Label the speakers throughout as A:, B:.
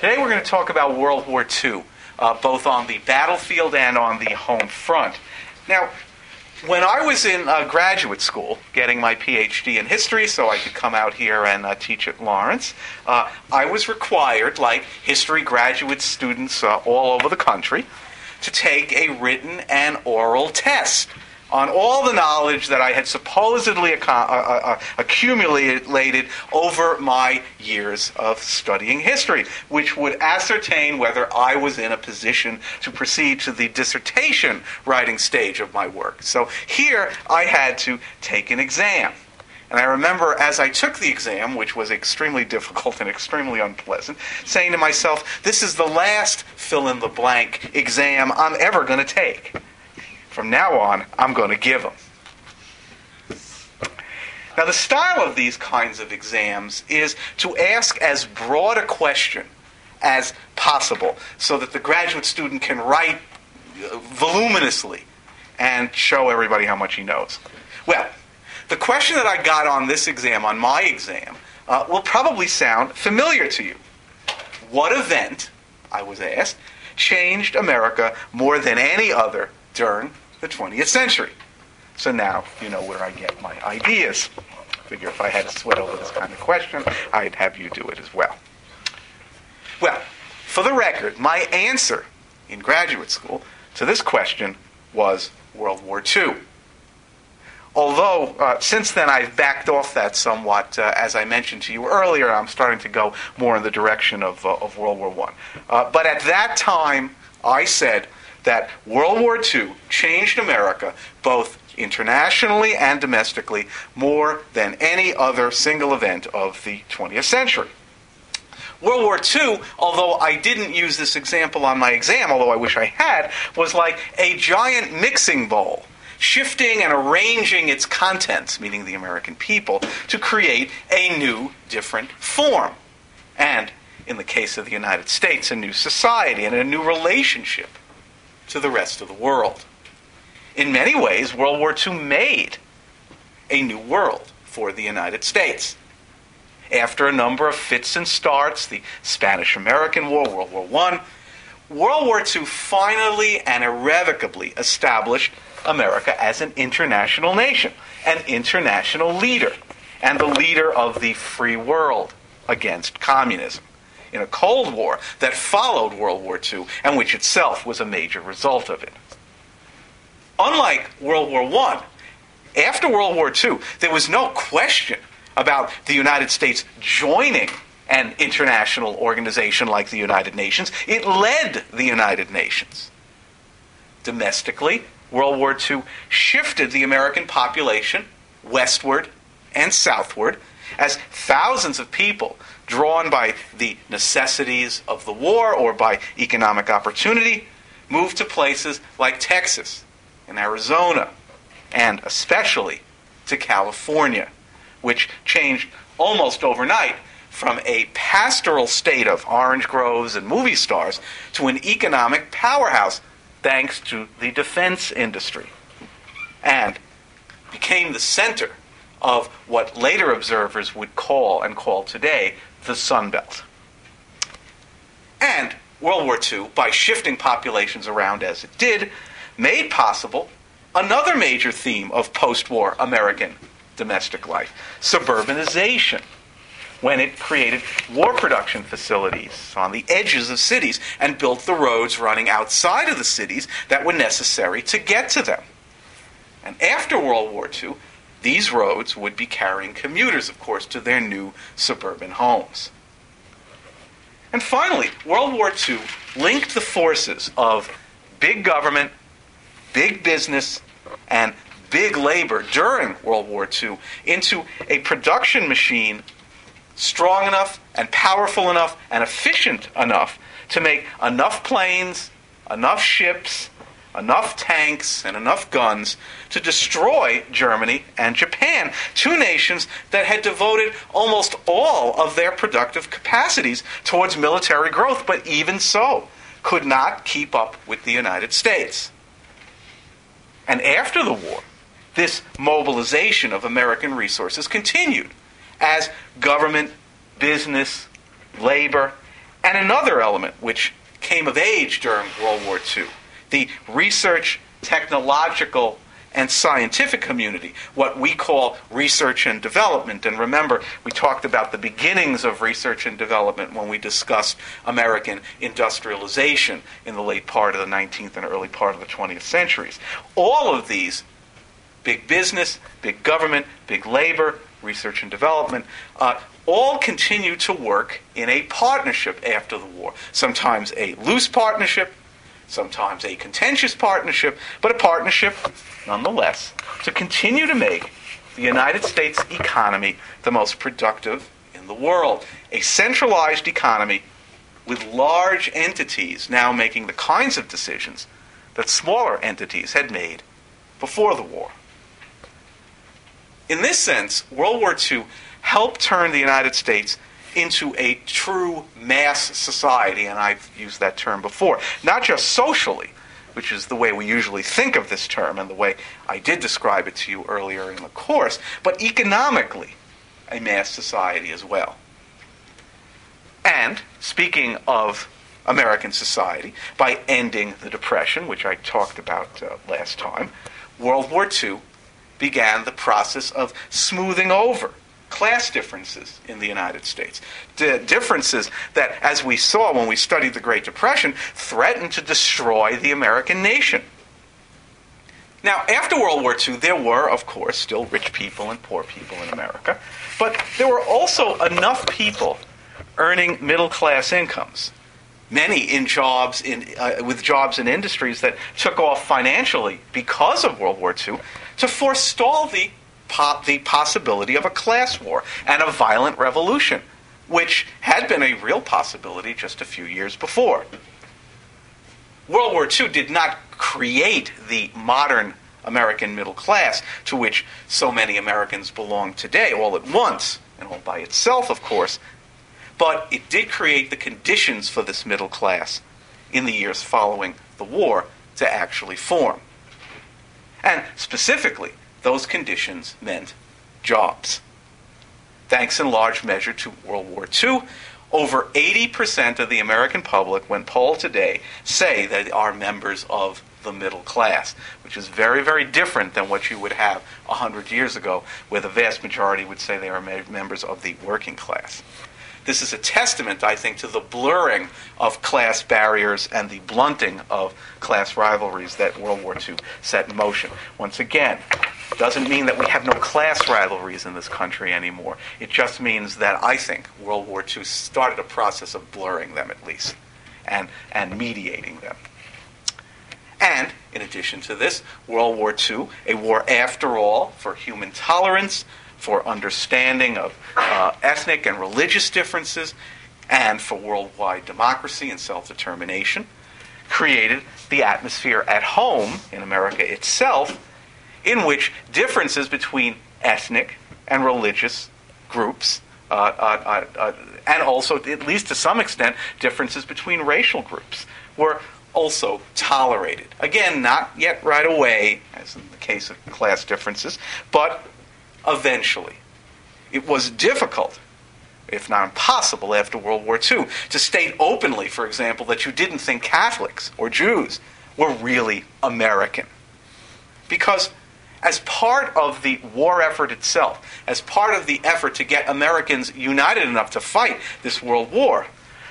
A: Today we're going to talk about World War II, uh, both on the battlefield and on the home front. Now, when I was in uh, graduate school, getting my PhD in history, so I could come out here and uh, teach at Lawrence, uh, I was required, like history graduate students uh, all over the country, to take a written and oral test on all the knowledge that I had supposedly uh, uh, accumulated over my years of studying history, which would ascertain whether I was in a position to proceed to the dissertation writing stage of my work. So here I had to take an exam. And I remember as I took the exam, which was extremely difficult and extremely unpleasant, saying to myself, this is the last fill in the blank exam I'm ever going to take. From now on, I'm going to give them. Now, the style of these kinds of exams is to ask as broad a question as possible so that the graduate student can write voluminously and show everybody how much he knows. Well, the question that I got on this exam, on my exam, uh, will probably sound familiar to you. What event, I was asked, changed America more than any other during the 20th century. So now you know where I get my ideas. Figure if I had to sweat over this kind of question, I'd have you do it as well. Well, for the record, my answer in graduate school to this question was World War II. Although, uh, since then, I've backed off that somewhat. Uh, as I mentioned to you earlier, I'm starting to go more in the direction of, uh, of World War I. Uh, but at that time, I said that World War II changed America both internationally and domestically more than any other single event of the 20th century. World War II, although I didn't use this example on my exam, although I wish I had, was like a giant mixing bowl, shifting and arranging its contents, meaning the American people, to create a new, different form. And in the case of the United States, a new society and a new relationship to the rest of the world. In many ways, World War II made a new world for the United States. After a number of fits and starts, the Spanish American War, World War I, World War II finally and irrevocably established America as an international nation, an international leader, and the leader of the free world against communism in a Cold War that followed World War II and which itself was a major result of it. Unlike World War I, after World War II, there was no question about the United States joining an international organization like the United Nations. It led the United Nations. Domestically, World War II shifted the American population westward and southward as thousands of people drawn by the necessities of the war or by economic opportunity, moved to places like Texas and Arizona, and especially to California, which changed almost overnight from a pastoral state of orange groves and movie stars to an economic powerhouse thanks to the defense industry, and became the center of what later observers would call and call today the Sun Belt. And World War II, by shifting populations around as it did, made possible another major theme of post war American domestic life suburbanization. When it created war production facilities on the edges of cities and built the roads running outside of the cities that were necessary to get to them. And after World War II, these roads would be carrying commuters, of course, to their new suburban homes. And finally, World War II linked the forces of big government, big business, and big labor during World War II into a production machine strong enough and powerful enough and efficient enough to make enough planes, enough ships, enough tanks and enough guns to destroy Germany and Japan, two nations that had devoted almost all of their productive capacities towards military growth, but even so could not keep up with the United States. And after the war, this mobilization of American resources continued as government, business, labor, And another element which came of age during World War II, the research, technological, and scientific community, what we call research and development. And remember, we talked about the beginnings of research and development when we discussed American industrialization in the late part of the 19th and early part of the 20th centuries. All of these big business, big government, big labor, research and development, uh, all continue to work in a partnership after the war. Sometimes a loose partnership, sometimes a contentious partnership, but a partnership nonetheless to continue to make the United States economy the most productive in the world. A centralized economy with large entities now making the kinds of decisions that smaller entities had made before the war. In this sense, World War II helped turn the United States into a true mass society, and I've used that term before, not just socially, which is the way we usually think of this term and the way I did describe it to you earlier in the course, but economically, a mass society as well. And speaking of American society, by ending the Depression, which I talked about uh, last time, World War II began the process of smoothing over class differences in the United States. D- differences that, as we saw when we studied the Great Depression, threatened to destroy the American nation. Now, after World War II, there were, of course, still rich people and poor people in America, but there were also enough people earning middle class incomes. Many in jobs in, uh, with jobs in industries that took off financially because of World War II to forestall the, po- the possibility of a class war and a violent revolution, which had been a real possibility just a few years before. World War II did not create the modern American middle class to which so many Americans belong today all at once, and all by itself, of course, but it did create the conditions for this middle class in the years following the war to actually form. And specifically, those conditions meant jobs. Thanks in large measure to World War II, over 80% of the American public, when polled today, say they are members of the middle class, which is very, very different than what you would have 100 years ago, where the vast majority would say they are members of the working class. This is a testament, I think, to the blurring of class barriers and the blunting of class rivalries that World War II set in motion. Once again, doesn't mean that we have no class rivalries in this country anymore. It just means that I think World War II started a process of blurring them at least and, and mediating them. And in addition to this, World War II, a war after all for human tolerance, for understanding of uh, ethnic and religious differences, and for worldwide democracy and self determination, created the atmosphere at home in America itself in which differences between ethnic and religious groups, uh, uh, uh, uh and also, at least to some extent, differences between racial groups, were also tolerated. Again, not yet right away, as in the case of class differences, but eventually. It was difficult, if not impossible, after World War II to state openly, for example, that you didn't think Catholics or Jews were really American. Because as part of the war effort itself, as part of the effort to get Americans united enough to fight this world war,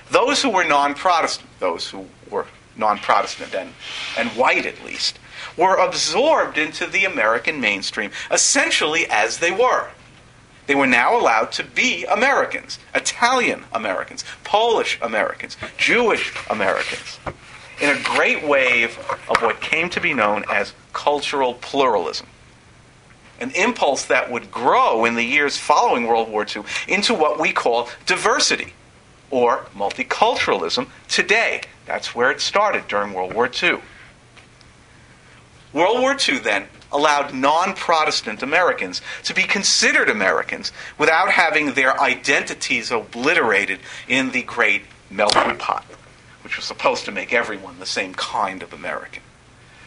A: those who were non Protestant, those who were non Protestant and, and white at least, were absorbed into the American mainstream, essentially as they were. They were now allowed to be Americans, Italian Americans, Polish Americans, Jewish Americans, in a great wave of what came to be known as cultural pluralism. An impulse that would grow in the years following World War II into what we call diversity or multiculturalism today. That's where it started during World War II. World War II then allowed non Protestant Americans to be considered Americans without having their identities obliterated in the great melting pot, which was supposed to make everyone the same kind of American.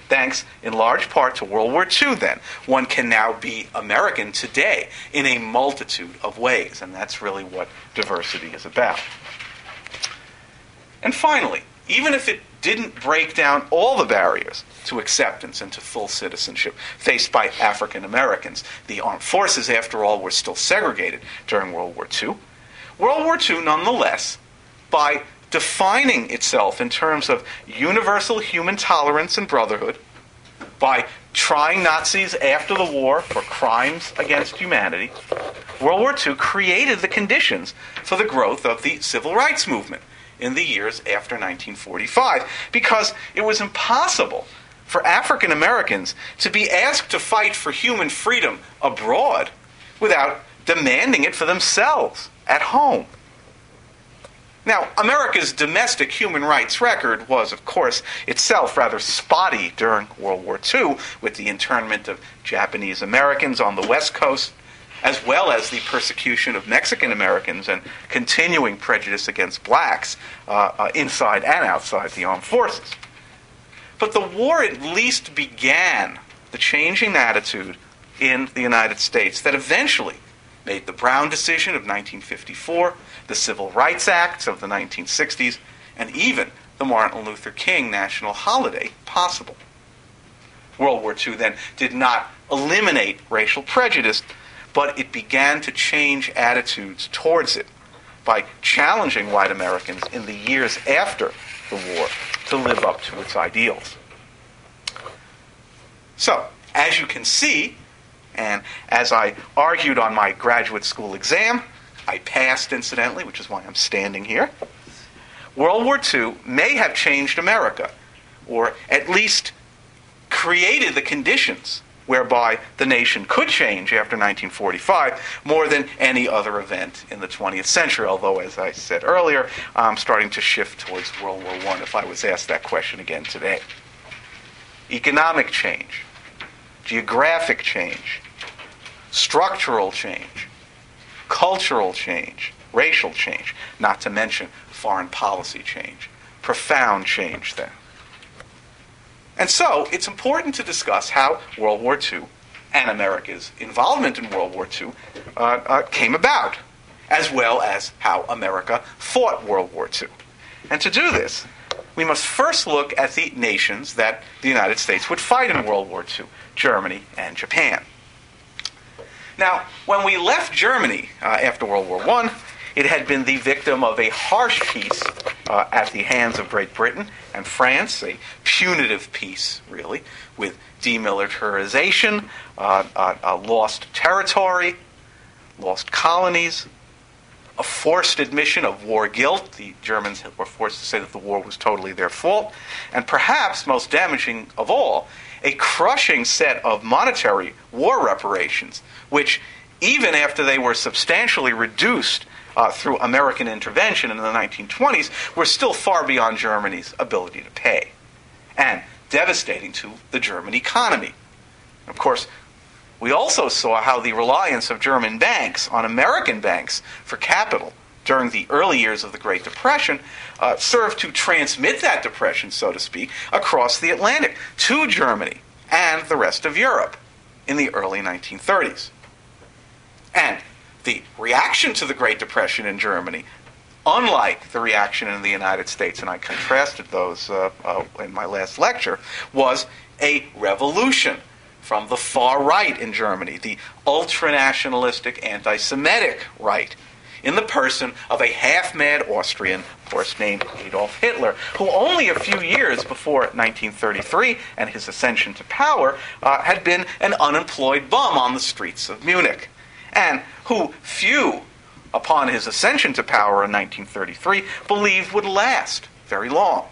A: Thanks in large part to World War II, then, one can now be American today in a multitude of ways, and that's really what diversity is about. And finally, even if it didn't break down all the barriers to acceptance and to full citizenship faced by African Americans, the armed forces, after all, were still segregated during World War II. World War II, nonetheless, by defining itself in terms of universal human tolerance and brotherhood, by trying Nazis after the war for crimes against humanity, World War II created the conditions for the growth of the civil rights movement in the years after 1945 because it was impossible for African Americans to be asked to fight for human freedom abroad without demanding it for themselves at home. Now, America's domestic human rights record was, of course, itself rather spotty during World War II, with the internment of Japanese Americans on the West Coast, as well as the persecution of Mexican Americans and continuing prejudice against blacks uh, uh, inside and outside the armed forces. But the war at least began the changing attitude in the United States that eventually made the Brown decision of 1954, the Civil Rights Acts of the 1960s, and even the Martin Luther King national holiday possible. World War II then did not eliminate racial prejudice, but it began to change attitudes towards it by challenging white Americans in the years after the war to live up to its ideals. So, as you can see, and as I argued on my graduate school exam, I passed incidentally, which is why I'm standing here. World War II may have changed America, or at least created the conditions whereby the nation could change after 1945 more than any other event in the 20th century. Although, as I said earlier, I'm starting to shift towards World War I if I was asked that question again today. Economic change, geographic change, structural change, cultural change, racial change, not to mention foreign policy change. Profound change then. And so it's important to discuss how World War II and America's involvement in World War II uh, uh, came about, as well as how America fought World War II. And to do this, we must first look at the nations that the United States would fight in World War II Germany and Japan. Now, when we left Germany uh, after World War I, it had been the victim of a harsh peace uh, at the hands of Great Britain and France, a punitive peace, really, with demilitarization, uh, uh lost territory, lost colonies, a forced admission of war guilt. The Germans were forced to say that the war was totally their fault. And perhaps most damaging of all, a crushing set of monetary war reparations, which, even after they were substantially reduced uh, through American intervention in the 1920s, were still far beyond Germany's ability to pay, and devastating to the German economy. Of course, we also saw how the reliance of German banks on American banks for capital during the early years of the Great Depression uh, served to transmit that depression, so to speak, across the Atlantic to Germany and the rest of Europe in the early 1930s. And the reaction to the Great Depression in Germany, unlike the reaction in the United States, and I contrasted those uh, uh, in my last lecture, was a revolution from the far right in Germany, the ultra nationalistic, anti Semitic right in the person of a half mad Austrian, of course, named Adolf Hitler, who only a few years before 1933 and his ascension to power uh, had been an unemployed bum on the streets of Munich, and who few, upon his ascension to power in 1933, believed would last very long.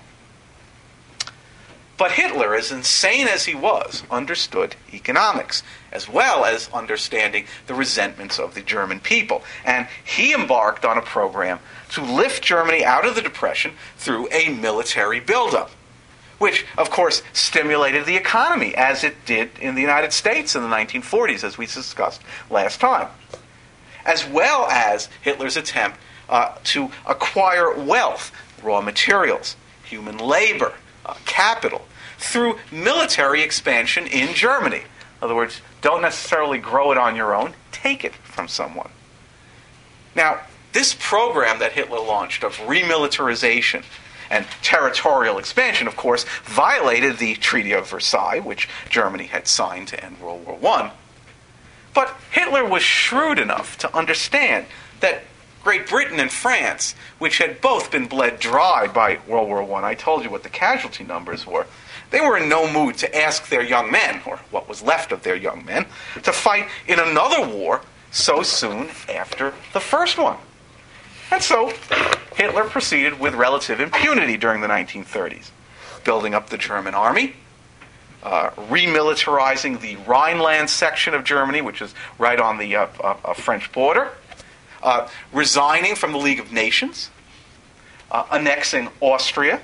A: But Hitler, as insane as he was, understood economics, as well as understanding the resentments of the German people. And he embarked on a program to lift Germany out of the Depression through a military buildup, which, of course, stimulated the economy, as it did in the United States in the 1940s, as we discussed last time, as well as Hitler's attempt uh, to acquire wealth, raw materials, human labor uh, capital through military expansion in Germany. In other words, don't necessarily grow it on your own, take it from someone. Now, this program that Hitler launched of remilitarization and territorial expansion, of course, violated the Treaty of Versailles, which Germany had signed to end World War I. But Hitler was shrewd enough to understand that Great Britain and France, which had both been bled dry by World War I, I told you what the casualty numbers were, they were in no mood to ask their young men, or what was left of their young men, to fight in another war so soon after the first one. And so Hitler proceeded with relative impunity during the 1930s, building up the German army, uh, remilitarizing the Rhineland section of Germany, which is right on the uh, uh, uh French border, uh, resigning from the League of Nations, uh, annexing Austria,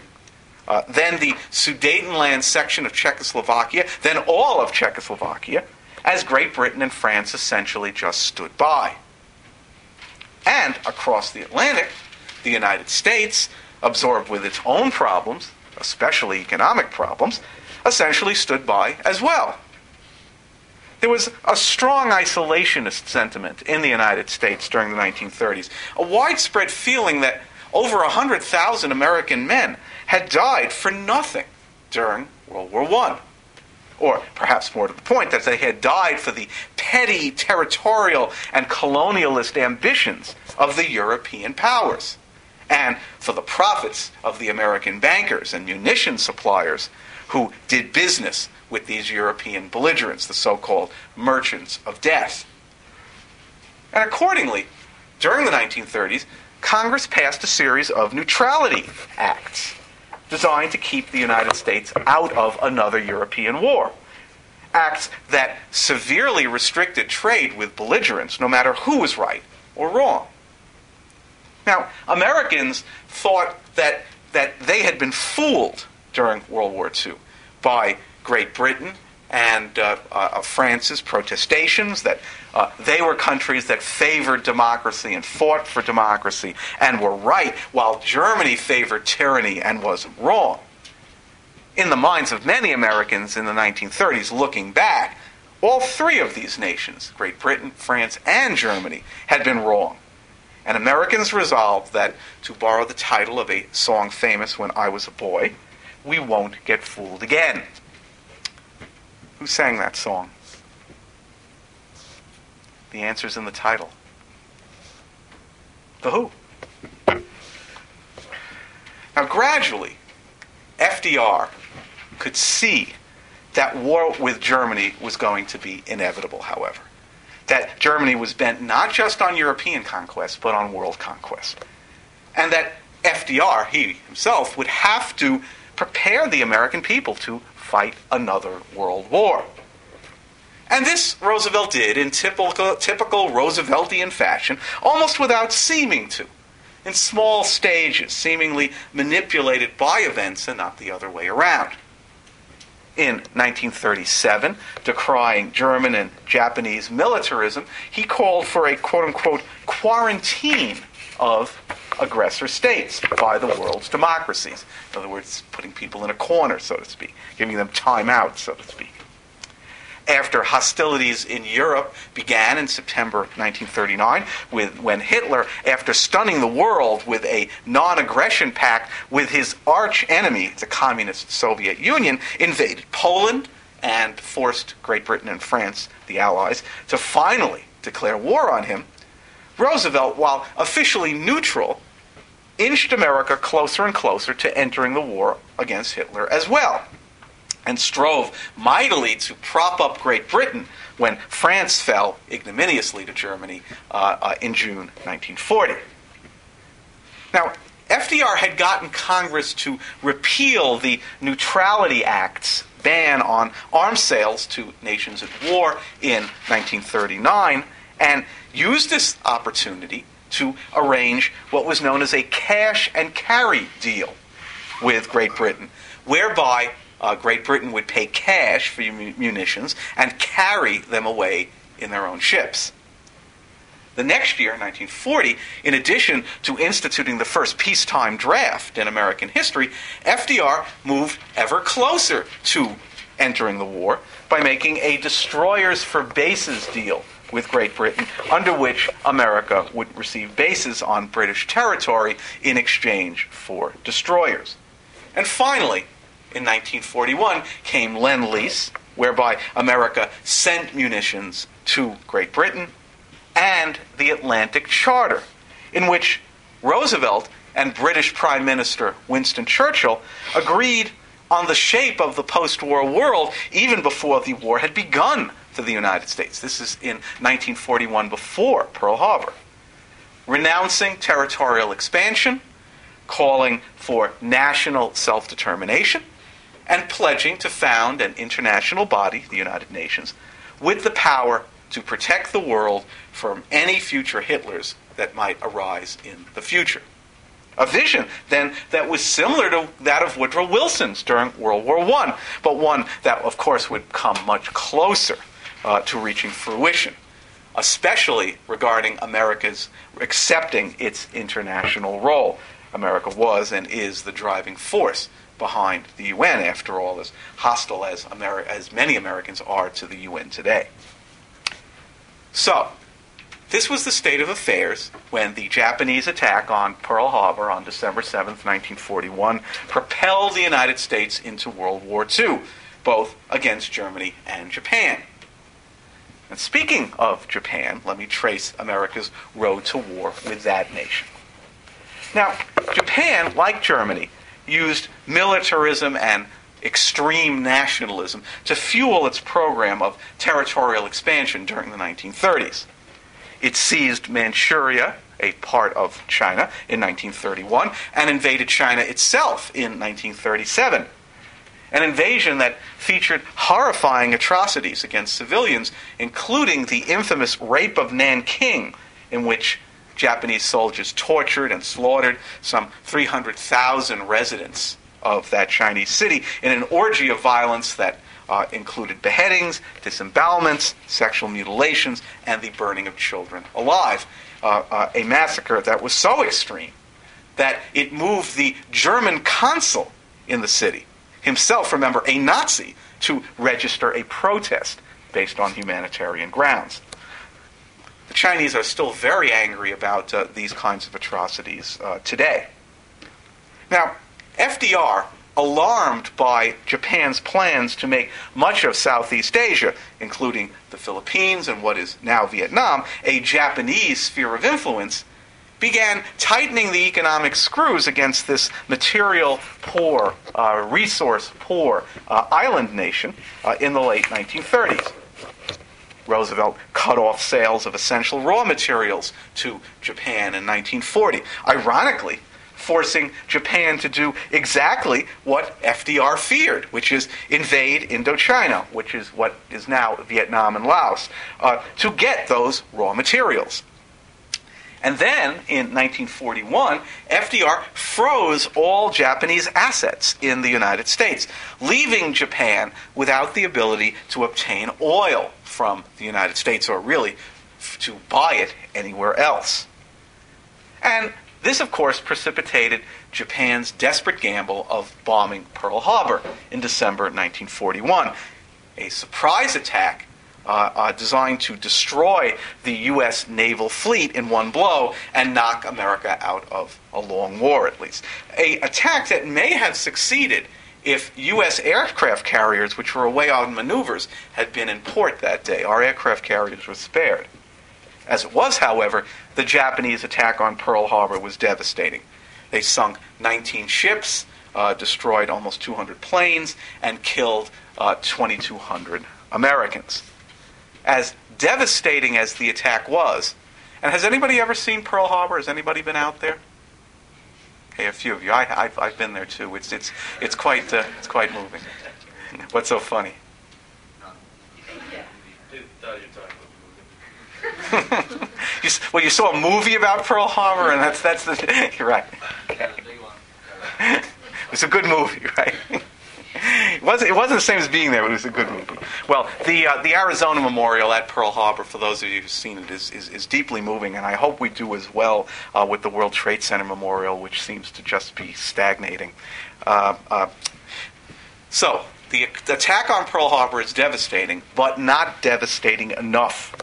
A: then the Sudetenland section of Czechoslovakia, then all of Czechoslovakia, as Great Britain and France essentially just stood by. And across the Atlantic, the United States, absorbed with its own problems, especially economic problems, essentially stood by as well. There was a strong isolationist sentiment in the United States during the 1930s, a widespread feeling that over 100,000 American men had died for nothing during World War I. Or perhaps more to the point, that they had died for the petty territorial and colonialist ambitions of the European powers, and for the profits of the American bankers and munition suppliers who did business with these European belligerents, the so called merchants of death. And accordingly, during the 1930s, Congress passed a series of neutrality acts designed to keep the United States out of another European war. Acts that severely restricted trade with belligerents, no matter who was right or wrong. Now, Americans thought that, that they had been fooled during World War II by Great Britain and uh, uh, France's protestations that uh, they were countries that favored democracy and fought for democracy and were right, while Germany favored tyranny and was wrong. In the minds of many Americans in the 1930s, looking back, all three of these nations, Great Britain, France, and Germany, had been wrong. And Americans resolved that, to borrow the title of a song famous when I was a boy, we won't get fooled again. Who sang that song? The answer's in the title. The Who. Now, gradually, FDR could see that war with Germany was going to be inevitable, however. That Germany was bent not just on European conquest, but on world conquest. And that FDR, he himself, would have to prepare the American people to fight another world war. And this Roosevelt did in typical, typical Rooseveltian fashion, almost without seeming to, in small stages, seemingly manipulated by events and not the other way around. In 1937, decrying German and Japanese militarism, he called for a quote unquote quarantine of aggressor states by the world's democracies. In other words, putting people in a corner, so to speak, giving them time out, so to speak. After hostilities in Europe began in September 1939, with, when Hitler, after stunning the world with a non aggression pact with his arch enemy, the communist Soviet Union, invaded Poland and forced Great Britain and France, the Allies, to finally declare war on him, Roosevelt, while officially neutral, inched America closer and closer to entering the war against Hitler as well, and strove mightily to prop up Great Britain when France fell ignominiously to Germany uh, uh, in June 1940. Now, FDR had gotten Congress to repeal the Neutrality Act's ban on arms sales to nations at war in 1939 and used this opportunity to arrange what was known as a cash and carry deal with Great Britain, whereby uh, Great Britain would pay cash for munitions and carry them away in their own ships. The next year, 1940, in addition to instituting the first peacetime draft in American history, FDR moved ever closer to entering the war by making a destroyers for bases deal with Great Britain, under which America would receive bases on British territory in exchange for destroyers. And finally, in 1941, came Lend Lease, whereby America sent munitions to Great Britain, and the Atlantic Charter, in which Roosevelt and British Prime Minister Winston Churchill agreed on the shape of the post war world even before the war had begun for the United States. This is in 1941 before Pearl Harbor. Renouncing territorial expansion, calling for national self determination, and pledging to found an international body, the United Nations, with the power to protect the world from any future Hitlers that might arise in the future. A vision, then, that was similar to that of Woodrow Wilson's during World War I, but one that, of course, would come much closer uh, to reaching fruition, especially regarding America's accepting its international role. America was and is the driving force behind the UN, after all, as hostile as, Ameri- as many Americans are to the UN today. So, this was the state of affairs when the Japanese attack on Pearl Harbor on December 7, 1941, propelled the United States into World War II, both against Germany and Japan. And speaking of Japan, let me trace America's road to war with that nation. Now, Japan, like Germany, used militarism and extreme nationalism to fuel its program of territorial expansion during the 1930s. It seized Manchuria, a part of China, in 1931, and invaded China itself in 1937. An invasion that featured horrifying atrocities against civilians, including the infamous rape of Nanking, in which Japanese soldiers tortured and slaughtered some 300,000 residents of that Chinese city in an orgy of violence that uh, included beheadings, disembowelments, sexual mutilations, and the burning of children alive. Uh, uh, a massacre that was so extreme that it moved the German consul in the city, himself, remember, a Nazi, to register a protest based on humanitarian grounds. The Chinese are still very angry about uh, these kinds of atrocities uh, today. Now, FDR, alarmed by Japan's plans to make much of Southeast Asia, including the Philippines and what is now Vietnam, a Japanese sphere of influence, began tightening the economic screws against this material poor, uh, resource poor uh, island nation uh, in the late 1930s. Roosevelt cut off sales of essential raw materials to Japan in 1940. Ironically, forcing Japan to do exactly what FDR feared, which is invade Indochina, which is what is now Vietnam and Laos, uh, to get those raw materials. And then in 1941, FDR froze all Japanese assets in the United States, leaving Japan without the ability to obtain oil from the United States or really to buy it anywhere else. And this, of course, precipitated Japan's desperate gamble of bombing Pearl Harbor in December 1941, a surprise attack uh, uh, designed to destroy the U.S. naval fleet in one blow and knock America out of a long war, at least. A attack that may have succeeded if U.S. aircraft carriers, which were away on maneuvers, had been in port that day. Our aircraft carriers were spared. As it was, however, the Japanese attack on Pearl Harbor was devastating. They sunk 19 ships, uh, destroyed almost 200 planes, and killed uh, 2,200 Americans as devastating as the attack was, and has anybody ever seen Pearl Harbor? Has anybody been out there? Hey, a few of you. I, have I've been there too. It's, it's, it's, quite, uh, it's quite moving. What's so funny? you, well, you saw a movie about Pearl Harbor, and that's that's the you're right. Okay. It's a good movie, right? It wasn't it wasn't the same as being there, but it was a good movie. Well, the uh, the Arizona Memorial at Pearl Harbor, for those of you who've seen it, is is, is deeply moving, and I hope we do as well uh, with the World Trade Center Memorial, which seems to just be stagnating. Uh, uh so the attack on Pearl Harbor is devastating, but not devastating enough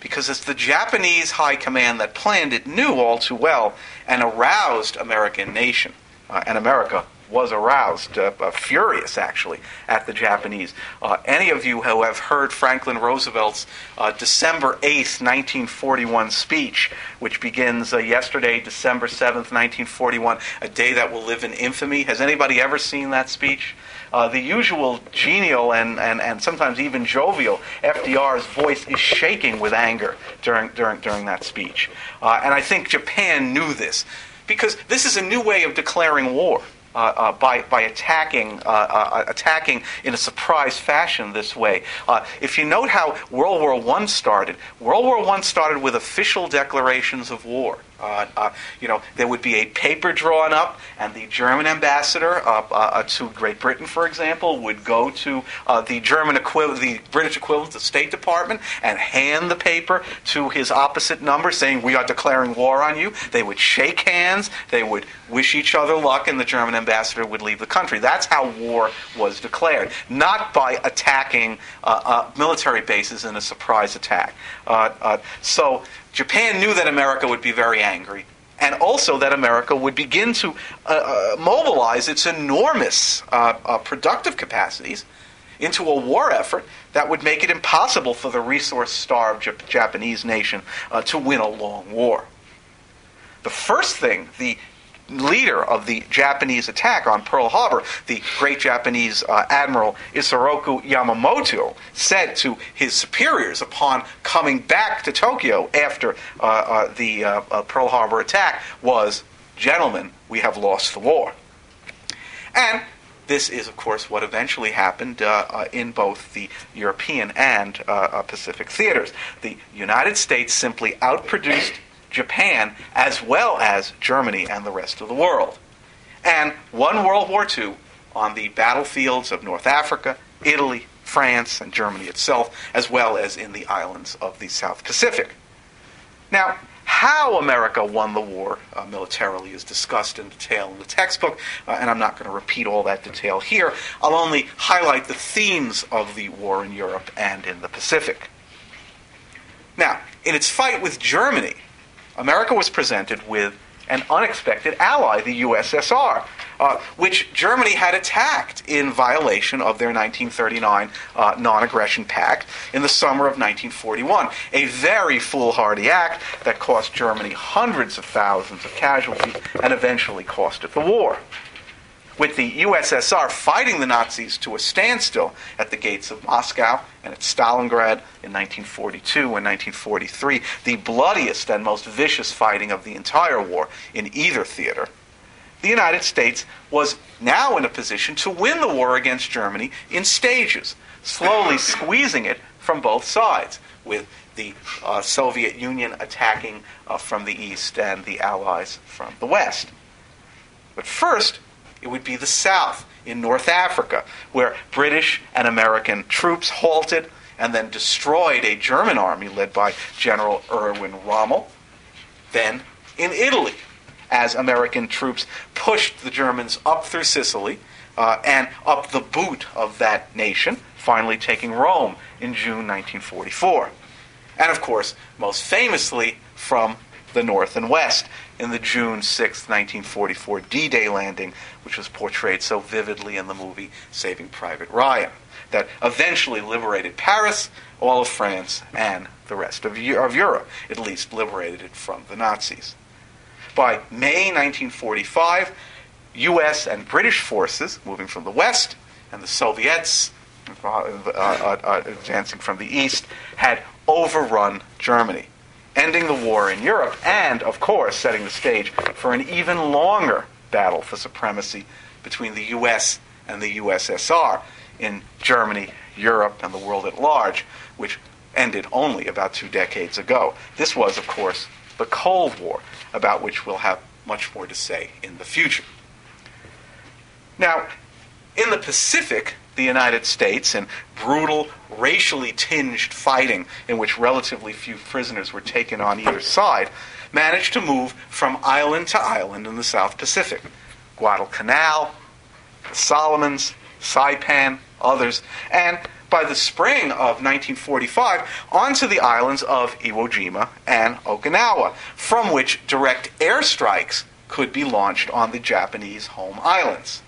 A: because it's the Japanese high command that planned it knew all too well and aroused American nation uh, and America was aroused, uh, uh, furious actually, at the Japanese. Uh, any of you who have heard Franklin Roosevelt's uh, December 8th, 1941 speech, which begins uh, yesterday, December 7th, 1941, a day that will live in infamy, has anybody ever seen that speech? The usual genial and, and, and sometimes even jovial FDR's voice is shaking with anger during, during, during that speech. and I think Japan knew this because this is a new way of declaring war. Uh, uh, by, by attacking, uh, uh, attacking in a surprise fashion this way. If you note how World War I started, World War I started with official declarations of war. Uh, uh, you know, there would be a paper drawn up, and the German ambassador uh, uh to Great Britain, for example, would go to uh, the German equivalent, the British equivalent, the State Department, and hand the paper to his opposite number, saying, "We are declaring war on you." They would shake hands, they would wish each other luck, and the German ambassador would leave the country. That's how war was declared, not by attacking uh, military bases in a surprise attack. So Japan knew that America would be very angry, and also that America would begin to uh, uh, mobilize its enormous uh, uh, productive capacities into a war effort that would make it impossible for the resource starved Jap- Japanese nation uh, to win a long war. The first thing the leader of the Japanese attack on Pearl Harbor, the great Japanese uh, admiral Isoroku Yamamoto, said to his superiors upon coming back to Tokyo after uh, uh, the uh, uh, Pearl Harbor attack was, Gentlemen, we have lost the war. And this is, of course, what eventually happened uh, in both the European and Pacific theaters. The United States simply outproduced Japan, as well as Germany and the rest of the world. And won World War II on the battlefields of North Africa, Italy, France, and Germany itself, as well as in the islands of the South Pacific. Now, how America won the war uh, militarily is discussed in detail in the textbook, uh, and I'm not going to repeat all that detail here. I'll only highlight the themes of the war in Europe and in the Pacific. Now, in its fight with Germany, America was presented with an unexpected ally, the USSR, uh, which Germany had attacked in violation of their 1939 uh, non aggression pact in the summer of 1941. A very foolhardy act that cost Germany hundreds of thousands of casualties and eventually cost it the war with the USSR fighting the Nazis to a standstill at the gates of Moscow and at Stalingrad in 1942 and 1943, the bloodiest and most vicious fighting of the entire war in either theater, the United States was now in a position to win the war against Germany in stages, slowly squeezing it from both sides, with the uh, Soviet Union attacking uh, from the east and the Allies from the west. But first, it would be the South in North Africa, where British and American troops halted and then destroyed a German army led by General Erwin Rommel. Then in Italy, as American troops pushed the Germans up through Sicily uh, and up the boot of that nation, finally taking Rome in June 1944. And of course, most famously from the North and West in the June 6, 1944 D Day landing, which was portrayed so vividly in the movie Saving Private Ryan, that eventually liberated Paris, all of France, and the rest of, of Europe, at least liberated it from the Nazis. By May 1945, U.S. and British forces moving from the west and the Soviets uh, uh, uh, advancing from the east had overrun Germany ending the war in Europe, and, of course, setting the stage for an even longer battle for supremacy between the US and the USSR in Germany, Europe, and the world at large, which ended only about two decades ago. This was, of course, the Cold War, about which we'll have much more to say in the future. Now, in the Pacific, the United States and brutal, racially tinged fighting in which relatively few prisoners were taken on either side, managed to move from island to island in the South Pacific. Guadalcanal, the Solomons, Saipan, others, and by the spring of 1945 onto the islands of Iwo Jima and Okinawa, from which direct airstrikes could be launched on the Japanese home islands.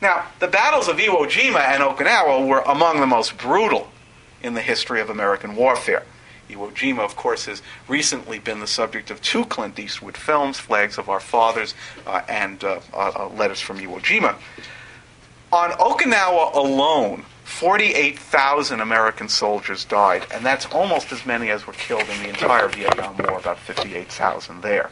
A: Now, the battles of Iwo Jima and Okinawa were among the most brutal in the history of American warfare. Iwo Jima, of course, has recently been the subject of two Clint Eastwood films, Flags of Our Fathers uh, and uh, uh, uh Letters from Iwo Jima. On Okinawa alone, 48,000 American soldiers died, and that's almost as many as were killed in the entire Vietnam War, about 58,000 there.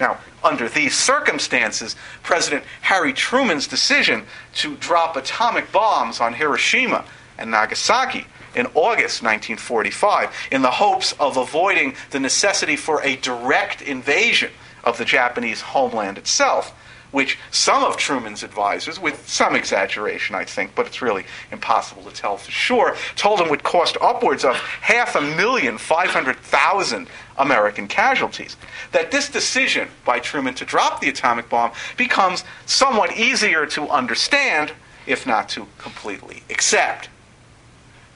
A: Now, under these circumstances, President Harry Truman's decision to drop atomic bombs on Hiroshima and Nagasaki in August 1945 in the hopes of avoiding the necessity for a direct invasion of the Japanese homeland itself, which some of Truman's advisors, with some exaggeration, I think, but it's really impossible to tell for sure, told him would cost upwards of half a million, 500,000 American casualties. That this decision by Truman to drop the atomic bomb becomes somewhat easier to understand, if not to completely accept.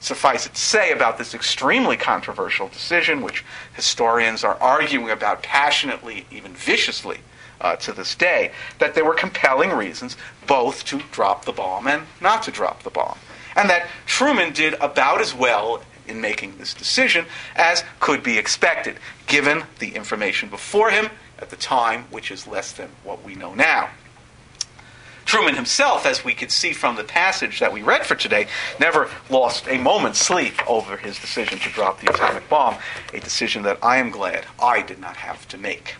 A: Suffice it to say about this extremely controversial decision, which historians are arguing about passionately, even viciously, uh, to this day, that there were compelling reasons both to drop the bomb and not to drop the bomb. And that Truman did about as well in making this decision as could be expected, given the information before him at the time, which is less than what we know now. Truman himself, as we could see from the passage that we read for today, never lost a moment's sleep over his decision to drop the atomic bomb, a decision that I am glad I did not have to make.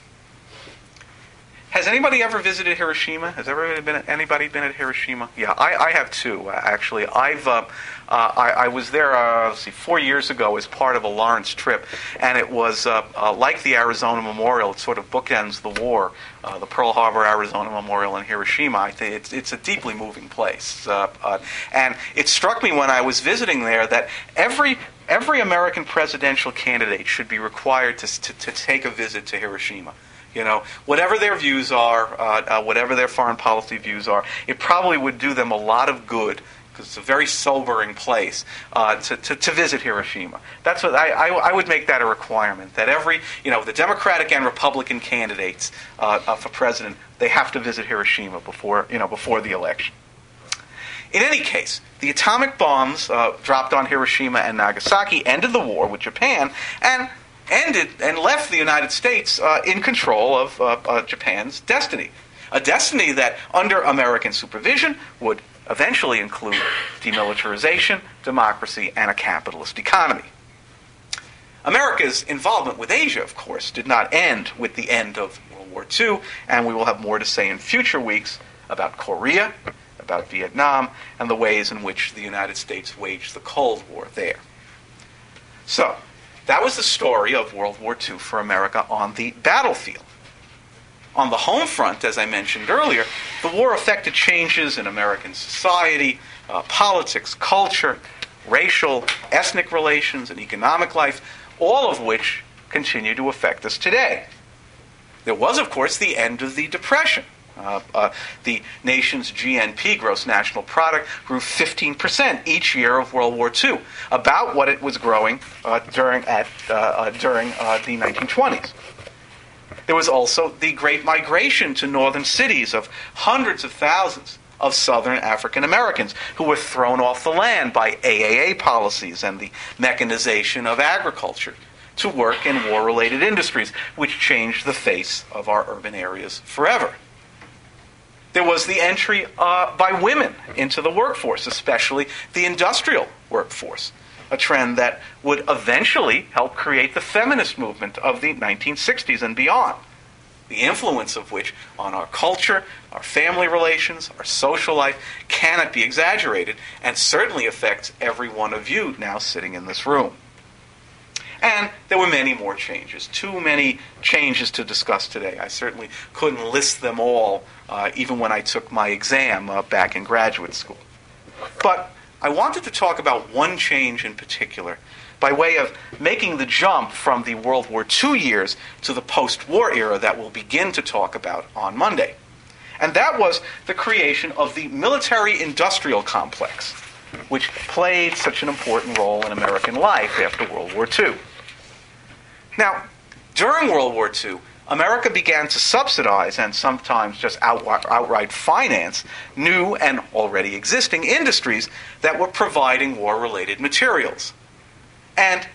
A: Has anybody ever visited Hiroshima? Has been anybody been at Hiroshima? Yeah, I, I have too. Uh, actually, I've uh, uh, I, I, was there. Uh, see, four years ago as part of a Lawrence trip, and it was uh, uh, like the Arizona Memorial. It sort of bookends the war, the Pearl Harbor Arizona Memorial in Hiroshima. I think it's it's a deeply moving place, and it struck me when I was visiting there that every every American presidential candidate should be required to, to, to take a visit to Hiroshima. You know, whatever their views are, uh, uh, whatever their foreign policy views are, it probably would do them a lot of good because it's a very sobering place uh, to, to, to, visit Hiroshima. That's what I, I, I, would make that a requirement that every, you know, the Democratic and Republican candidates uh, uh, for president, they have to visit Hiroshima before, you know, before the election. In any case, the atomic bombs uh, dropped on Hiroshima and Nagasaki ended the war with Japan, and ended and left the United States uh, in control of uh, uh, Japan's destiny. A destiny that, under American supervision, would eventually include demilitarization, democracy, and a capitalist economy. America's involvement with Asia, of course, did not end with the end of World War II, and we will have more to say in future weeks about Korea, about Vietnam, and the ways in which the United States waged the Cold War there. So, that was the story of World War II for America on the battlefield. On the home front, as I mentioned earlier, the war affected changes in American society, uh, politics, culture, racial, ethnic relations, and economic life, all of which continue to affect us today. There was, of course, the end of the Depression. Uh, uh, the nation's GNP, gross national product, grew 15% each year of World War II, about what it was growing uh, during, at, uh, uh, during uh, the 1920s. There was also the Great Migration to northern cities of hundreds of thousands of southern African Americans who were thrown off the land by AAA policies and the mechanization of agriculture to work in war related industries, which changed the face of our urban areas forever. There was the entry uh, by women into the workforce, especially the industrial workforce, a trend that would eventually help create the feminist movement of the 1960s and beyond. The influence of which on our culture, our family relations, our social life cannot be exaggerated and certainly affects every one of you now sitting in this room. And there were many more changes, too many changes to discuss today. I certainly couldn't list them all, uh, even when I took my exam uh, back in graduate school. But I wanted to talk about one change in particular by way of making the jump from the World War II years to the post war era that we'll begin to talk about on Monday. And that was the creation of the military industrial complex which played such an important role in American life after World War II. Now, during World War II, America began to subsidize and sometimes just outright finance new and already existing industries that were providing war related materials. And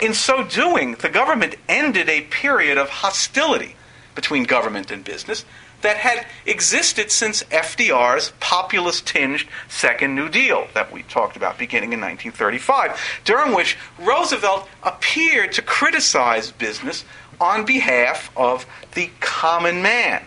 A: in so doing, the government ended a period of hostility between government and business that had existed since FDR's populist tinged Second New Deal that we talked about beginning in 1935, during which Roosevelt appeared to criticize business on behalf of the common man.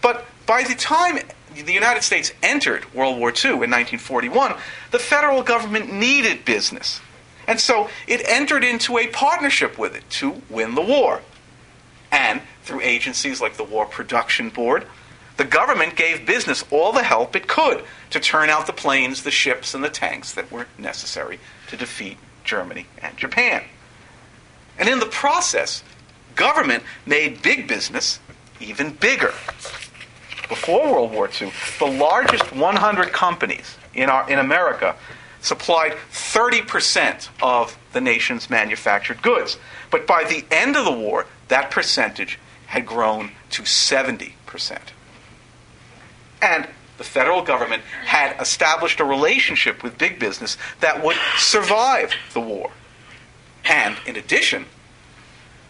A: But by the time the United States entered World War II in 1941, the federal government needed business. And so it entered into a partnership with it to win the war. And through agencies like the War Production Board, the government gave business all the help it could to turn out the planes, the ships, and the tanks that were necessary to defeat Germany and Japan. And in the process, government made big business even bigger. Before World War II, the largest 100 companies in, our, in America supplied 30% of the nation's manufactured goods. But by the end of the war, that percentage had grown to 70%. And the federal government had established a relationship with big business that would survive the war. And in addition,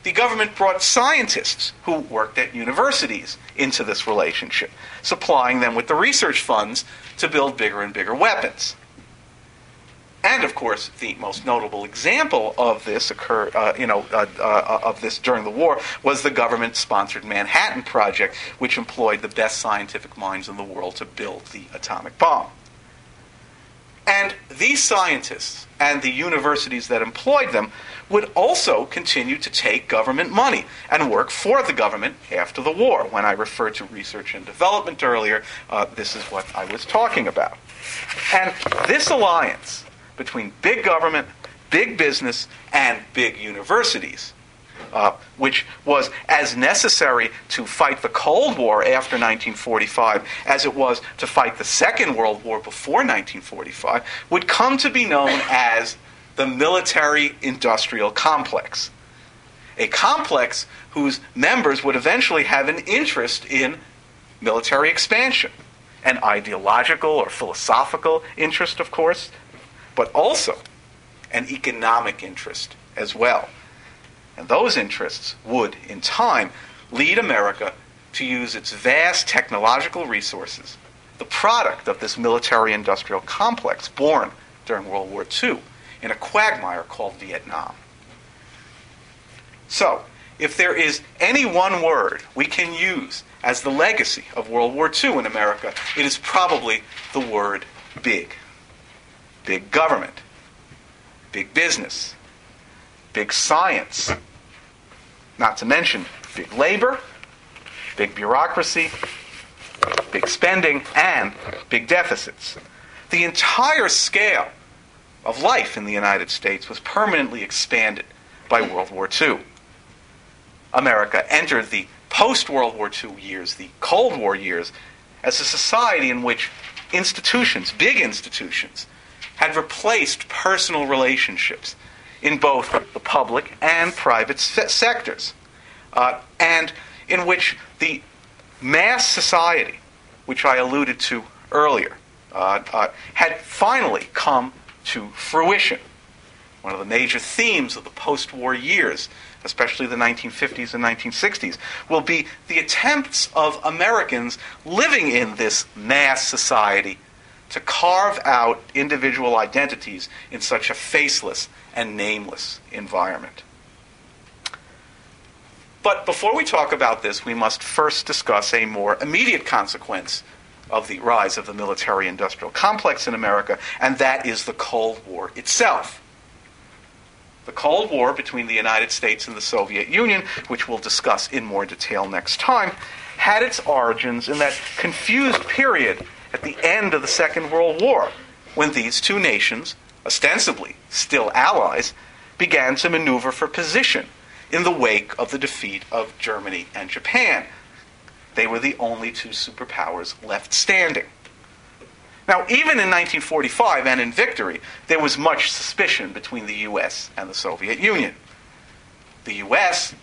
A: the government brought scientists who worked at universities into this relationship, supplying them with the research funds to build bigger and bigger weapons. And of course, the most notable example of this occur, uh, you know, uh, uh, of this during the war was the government-sponsored Manhattan Project, which employed the best scientific minds in the world to build the atomic bomb. And these scientists and the universities that employed them would also continue to take government money and work for the government after the war. When I referred to research and development earlier, uh, this is what I was talking about. And this alliance between big government, big business, and big universities. Uh, which was as necessary to fight the Cold War after 1945 as it was to fight the Second World War before 1945, would come to be known as the military industrial complex. A complex whose members would eventually have an interest in military expansion, an ideological or philosophical interest, of course, but also an economic interest as well. And those interests would, in time, lead America to use its vast technological resources, the product of this military industrial complex born during World War II, in a quagmire called Vietnam. So, if there is any one word we can use as the legacy of World War II in America, it is probably the word big big government, big business, big science, not to mention big labor, big bureaucracy, big spending, and big deficits. The entire scale of life in the United States was permanently expanded by World War II. America entered the post World War II years, the Cold War years, as a society in which institutions, big institutions, had replaced personal relationships in both the public and private se- sectors, uh, and in which the mass society, which I alluded to earlier, uh, uh, had finally come to fruition. One of the major themes of the post war years, especially the 1950s and 1960s, will be the attempts of Americans living in this mass society to carve out individual identities in such a faceless and nameless environment. But before we talk about this, we must first discuss a more immediate consequence of the rise of the military industrial complex in America, and that is the Cold War itself. The Cold War between the United States and the Soviet Union, which we'll discuss in more detail next time, had its origins in that confused period at the end of the Second World War, when these two nations, ostensibly still allies, began to maneuver for position in the wake of the defeat of Germany and Japan. They were the only two superpowers left standing. Now, even in 1945 and in victory, there was much suspicion between the U.S. and the Soviet Union. The U.S.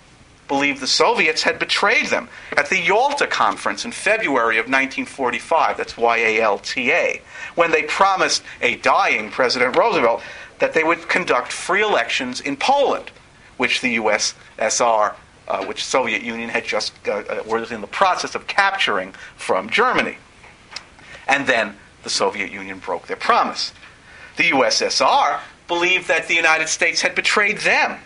A: believed the Soviets had betrayed them. At the Yalta Conference in February of 1945, that's Y A L T A, when they promised a dying President Roosevelt that they would conduct free elections in Poland, which the USSR, uh, which Soviet Union had just uh, uh, was in the process of capturing from Germany. And then the Soviet Union broke their promise. The USSR believed that the United States had betrayed them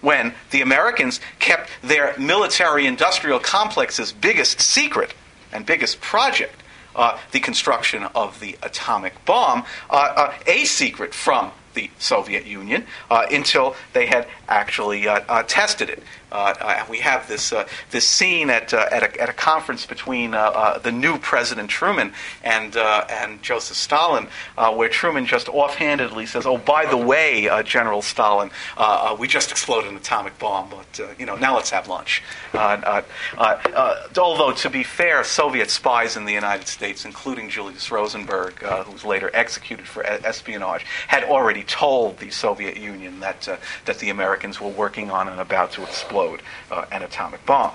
A: when the Americans kept their military industrial complex's biggest secret and biggest project, uh, the construction of the atomic bomb, uh, uh, a secret from the Soviet Union uh, until they had actually uh, uh, tested it. Uh, uh, we have this uh, this scene at uh, at a, at, a, conference between uh, uh, the new President Truman and and Joseph Stalin, where Truman just offhandedly says, "Oh, by the way, General Stalin, we just exploded an atomic bomb, but you know now let's have lunch." although to be fair, Soviet spies in the United States, including Julius Rosenberg, who was later executed for espionage, had already told the Soviet Union that that the Americans were working on and about to explode uh, an atomic bomb.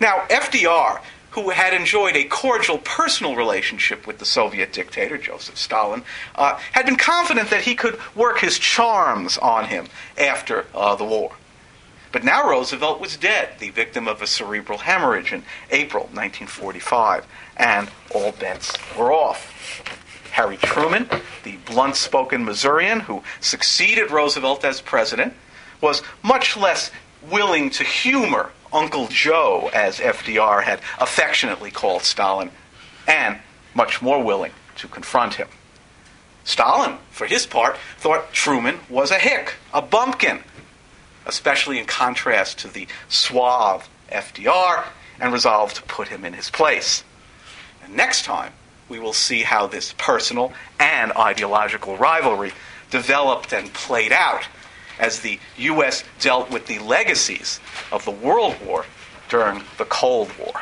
A: Now, FDR, who had enjoyed a cordial personal relationship with the Soviet dictator, Joseph Stalin, uh, had been confident that he could work his charms on him after uh, the war. But now Roosevelt was dead, the victim of a cerebral hemorrhage in April 1945, and all bets were off. Harry Truman, the blunt spoken Missourian who succeeded Roosevelt as president, was much less willing to humor Uncle Joe, as FDR had affectionately called Stalin, and much more willing to confront him. Stalin, for his part, thought Truman was a hick, a bumpkin, especially in contrast to the suave FDR, and resolved to put him in his place. And next time, we will see how this personal and ideological rivalry developed and played out as the U.S. dealt with the legacies of the World War during the Cold War.